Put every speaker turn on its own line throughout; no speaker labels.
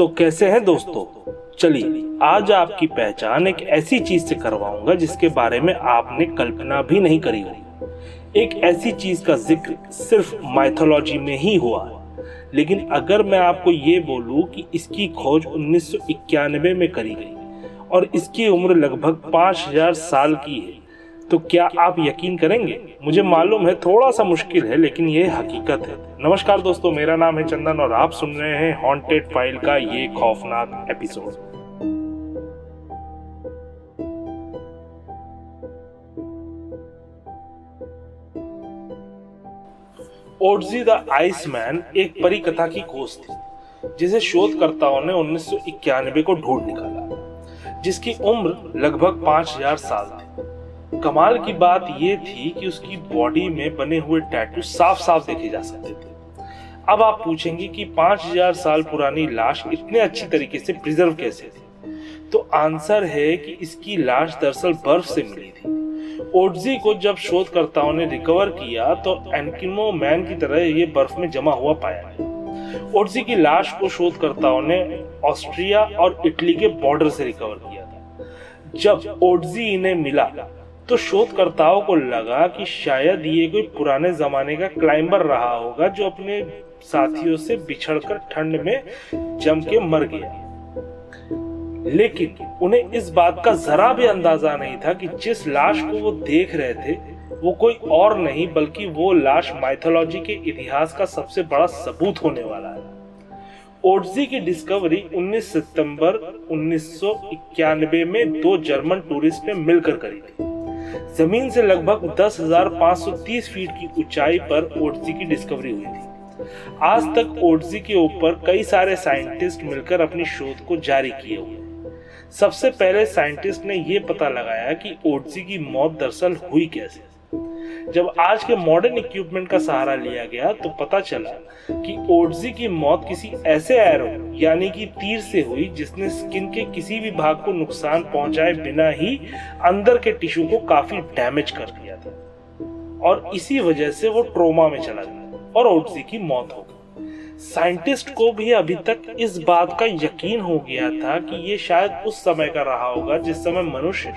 तो कैसे हैं दोस्तों? चलिए, आज आपकी पहचान एक ऐसी चीज़ से करवाऊँगा जिसके बारे में आपने कल्पना भी नहीं करी होगी। एक ऐसी चीज़ का ज़िक्र सिर्फ़ माइथोलॉजी में ही हुआ है। लेकिन अगर मैं आपको ये बोलूँ कि इसकी खोज उन्नीस सौ इक्यानबे में करी गई और इसकी उम्र लगभग 5000 साल की है तो क्या आप यकीन करेंगे? मुझे मालूम है थोड़ा सा मुश्किल है, लेकिन ये हकीकत है। नमस्कार दोस्तों, मेरा नाम है चंदन और आप सुन रहे हैं हॉन्टेड फ़ाइल का ये खौफनाक एपिसोड ओडजी द आइसमैन एक परी कथा की खोज थी, जिसे शोधकर्ताओं ने उन्नीस सौ इक्यानबे को ढूंढ निकाला, जिसकी उम्र लगभग 5000 साल थी। कमाल की बात यह थी कि उसकी बॉडी में बने हुए टैटू साफ़ साफ़ देखे जा सकते थे। अब आप पूछेंगे कि 5000 साल पुरानी लाश इतने अच्छी तरीके से प्रिजर्व कैसे थी? तो आंसर है कि इसकी लाश दरअसल बर्फ़ से मिली थी। ओडजी को जब शोधकर्ताओं ने रिकवर किया तो एनकिमो मैन की तरह ये बर्फ़ में जमा हुआ पाया। गया ओडजी की लाश को शोधकर्ताओं ने ऑस्ट्रिया और इटली के बॉर्डर से रिकवर किया था। जब ओडजी इन्हें मिला तो शोधकर्ताओं को लगा कि शायद ये कोई पुराने जमाने का क्लाइंबर रहा होगा जो अपने साथियों से बिछड़कर ठंड में जम के मर गया। लेकिन उन्हें इस बात का जरा भी अंदाज़ा नहीं था कि जिस लाश को वो देख रहे थे, वो कोई और नहीं, बल्कि वो लाश माइथोलॉजी के इतिहास का सबसे बड़ा सबूत होने वाला है। ओटजी की डिस्कवरी 19 सितंबर 1991 में दो जर्मन टूरिस्ट ने मिलकर करी थी। ज़मीन से लगभग 10,530 फीट की ऊंचाई पर ओडसी की डिस्कवरी हुई थी। आज तक ओडसी के ऊपर कई सारे साइंटिस्ट मिलकर अपनी शोध को जारी किए हुए सबसे पहले साइंटिस्ट ने यह पता लगाया कि ओडसी की मौत दरअसल हुई कैसे। जब आज के मॉडर्न इक्विपमेंट का सहारा लिया गया तो पता चला कि ओडजी की मौत किसी ऐसे एरो यानी कि तीर से हुई, जिसने स्किन के किसी भी भाग को नुकसान पहुँचाए बिना ही अंदर के टिश्यू को काफ़ी डैमेज कर दिया था। और इसी वजह से वो ट्रोमा में चला गया और ओडजी की मौत हो गई। साइंटिस्ट को भी अभी तक इस बात का यकीन हो गया था कि ये शायद उस समय का रहा होगा, जिस समय मनुष्य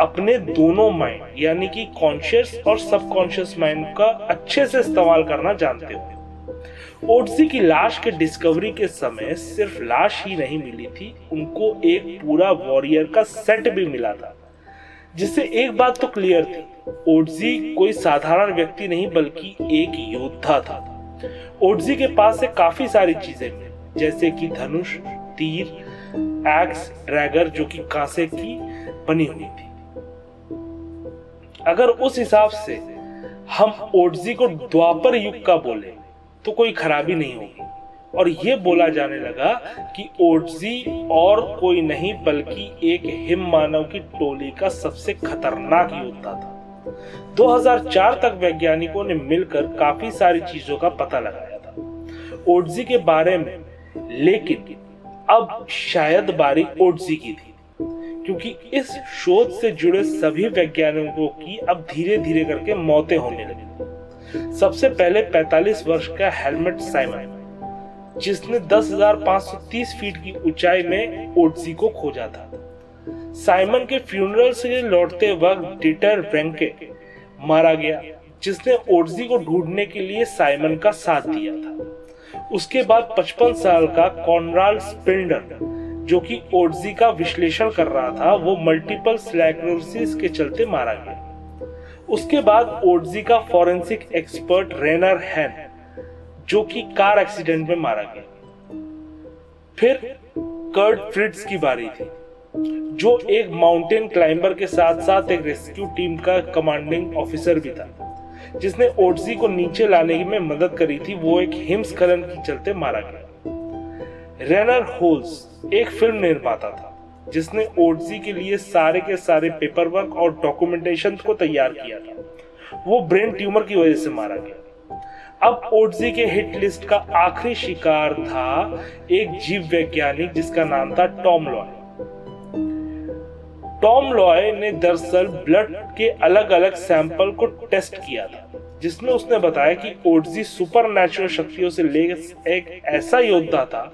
अपने दोनों माइंड यानी कि कॉन्शियस और सबकॉन्शियस माइंड का अच्छे से इस्तेमाल करना जानते हुए ओटसी की लाश के डिस्कवरी के समय सिर्फ़ लाश ही नहीं मिली थी, उनको एक पूरा वॉरियर का सेट भी मिला था, जिससे एक बात तो क्लियर थी ओटजी कोई साधारण व्यक्ति नहीं, बल्कि एक योद्धा था। ओडजी के पास से काफ़ी सारी चीज़ें मिली जैसे कि धनुष, तीर एक्स ड्रैगर जो कि कांसे की बनी हुई थी। अगर उस हिसाब से हम ओडजी को द्वापर युग का बोले तो कोई खराबी नहीं होगी। और ये बोला जाने लगा कि ओडजी और कोई नहीं, बल्कि एक हिम मानव की टोली का सबसे खतरनाक योद्धा था। 2004 तक वैज्ञानिकों ने मिलकर काफ़ी सारी चीज़ों का पता लगाया था। ओडजी के बारे में लेकिन अब शायद बारी ओडजी की थी क्योंकि इस शोध से जुड़े सभी वैज्ञानिकों की अब धीरे धीरे करके मौतें होने लगी। सबसे पहले 45 वर्ष का हेलमेट साइमन जिसने 10,530 फीट की ऊंचाई में ओडजी को खोजा था। साइमन के फ्यूनरल से लौटते वक्त डिटर वेंके मारा गया, जिसने ओडजी को ढूँढने के लिए साइमन का साथ दिया था। उसके बाद 55 साल का कॉनराल स्पिल्डर, जो कि ओडजी का विश्लेषण कर रहा था, वो मल्टीपल स्लैक्रोसिस के चलते मारा गया। उसके बाद ओडजी का फॉरेंसिक एक्सपर्ट रेनर हैन जो कि कार एक्सीडेंट में मारा गया। फिर कर्ट फ्रिट्स की बारी थी। जो एक माउंटेन क्लाइंबर के साथ साथ एक रेस्क्यू टीम का कमांडिंग ऑफिसर भी था, जिसने ओटजी को नीचे लाने में मदद करी थी, वो एक हिमस्खलन के चलते मारा गया। रेनर होल्स एक फ़िल्म निर्माता था, जिसने ओटजी के लिए सारे के सारे पेपर वर्क और डॉक्यूमेंटेशन को तैयार किया था। वो ब्रेन ट्यूमर की वजह से मारा गया। अब ओटजी के हिट लिस्ट का आखिरी शिकार था एक जीव वैज्ञानिक, जिसका नाम था टॉम लॉय टॉम लॉय ने दरअसल ब्लड के अलग अलग सैंपल को टेस्ट किया था, जिसमें उसने बताया कि ओडजी सुपर नेचुरल शक्तियों से लेकर एक ऐसा योद्धा था,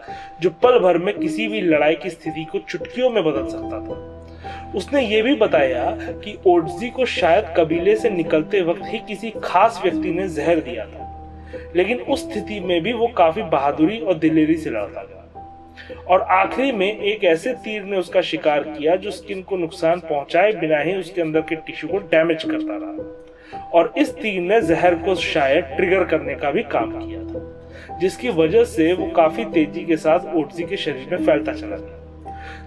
जो पल भर में किसी भी लड़ाई की स्थिति को चुटकियों में बदल सकता था। उसने ये भी बताया कि ओडजी को शायद कबीले से निकलते वक्त ही किसी खास व्यक्ति ने जहर दिया था, लेकिन उस स्थिति में भी वो काफ़ी बहादुरी और दिलेरी से लड़ता गया और आखिरी में एक ऐसे तीर ने उसका शिकार किया जो स्किन को नुकसान पहुँचाए बिना ही उसके अंदर के टिश्यू को डैमेज करता रहा। और इस तीर ने जहर को शायद ट्रिगर करने का भी काम किया था, जिसकी वजह से वो काफ़ी तेज़ी के साथ ओटजी के शरीर में फैलता चला गया।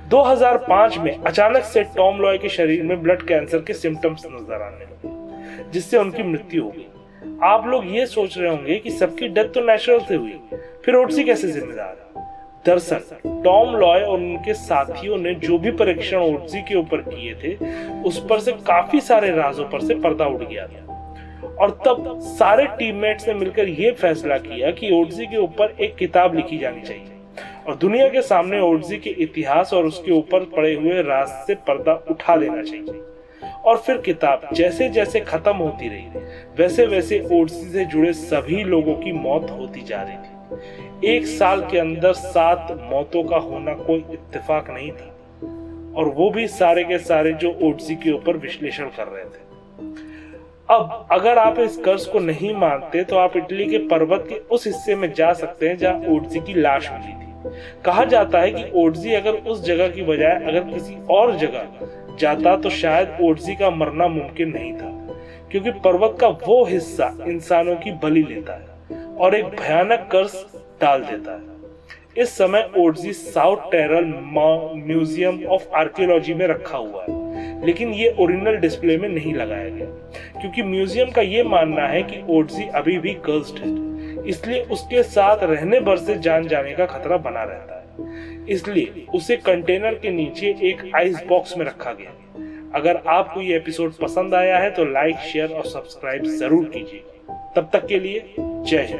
2005 में अचानक से टॉम लॉय के शरीर में ब्लड कैंसर के सिम्टम्स नज़र आने लगे, जिससे उनकी मृत्यु हो गई। आप लोग ये सोच रहे होंगे कि सबकी डेथ तो नेचुरल से हुई, फिर ओटसी कैसे जिम्मेदार है? दरअसल टॉम लॉय और उनके साथियों ने जो भी परीक्षण ओटसी के ऊपर किए थे, उस पर से काफ़ी सारे राजों पर से पर्दा उड़ गया था। और तब सारे टीममेट्स ने मिलकर यह फैसला किया कि ओटजी के ऊपर एक किताब लिखी जानी चाहिए। और दुनिया के सामने ओटजी के इतिहास और उसके ऊपर पड़े हुए राज से पर्दा उठा देना चाहिए। और फिर किताब जैसे जैसे खत्म होती रही वैसे वैसे ओडसी से जुड़े सभी लोगों की मौत होती जा रही थी। एक साल के अंदर सात मौतों का होना कोई इत्तेफाक नहीं था। और वो भी सारे के सारे जो ओडसी के ऊपर विश्लेषण कर रहे थे। अब अगर आप इस कर्ज को नहीं मानते तो आप इटली के पर्वत के उस हिस्से में जा सकते हैं, जहाँ ओडजी की लाश मिली थी। कहा जाता है कि ओडजी अगर उस जगह की बजाय अगर किसी और जगह जाता तो शायद ओडजी का मरना मुमकिन नहीं था, क्योंकि पर्वत का वो हिस्सा इंसानों की बलि लेता है। और एक भयानक कर्ज डाल देता है। इस समय Ötzi South Tyrol Museum of Archaeology में रखा हुआ है। लेकिन ये ओरिजिनल डिस्प्ले में नहीं लगाया गया। क्योंकि म्यूज़ियम का ये मानना है कि ओडजी अभी भी कर्स्ड है। इसलिए उसके साथ रहने भर से जान जाने का खतरा बना रहता है। इसलिए उसे कंटेनर के नीचे एक आइस बॉक्स में रखा गया अगर आपको ये एपिसोड पसंद आया है तो लाइक, शेयर और सब्सक्राइब ज़रूर कीजिए। तब तक के लिए 谢谢。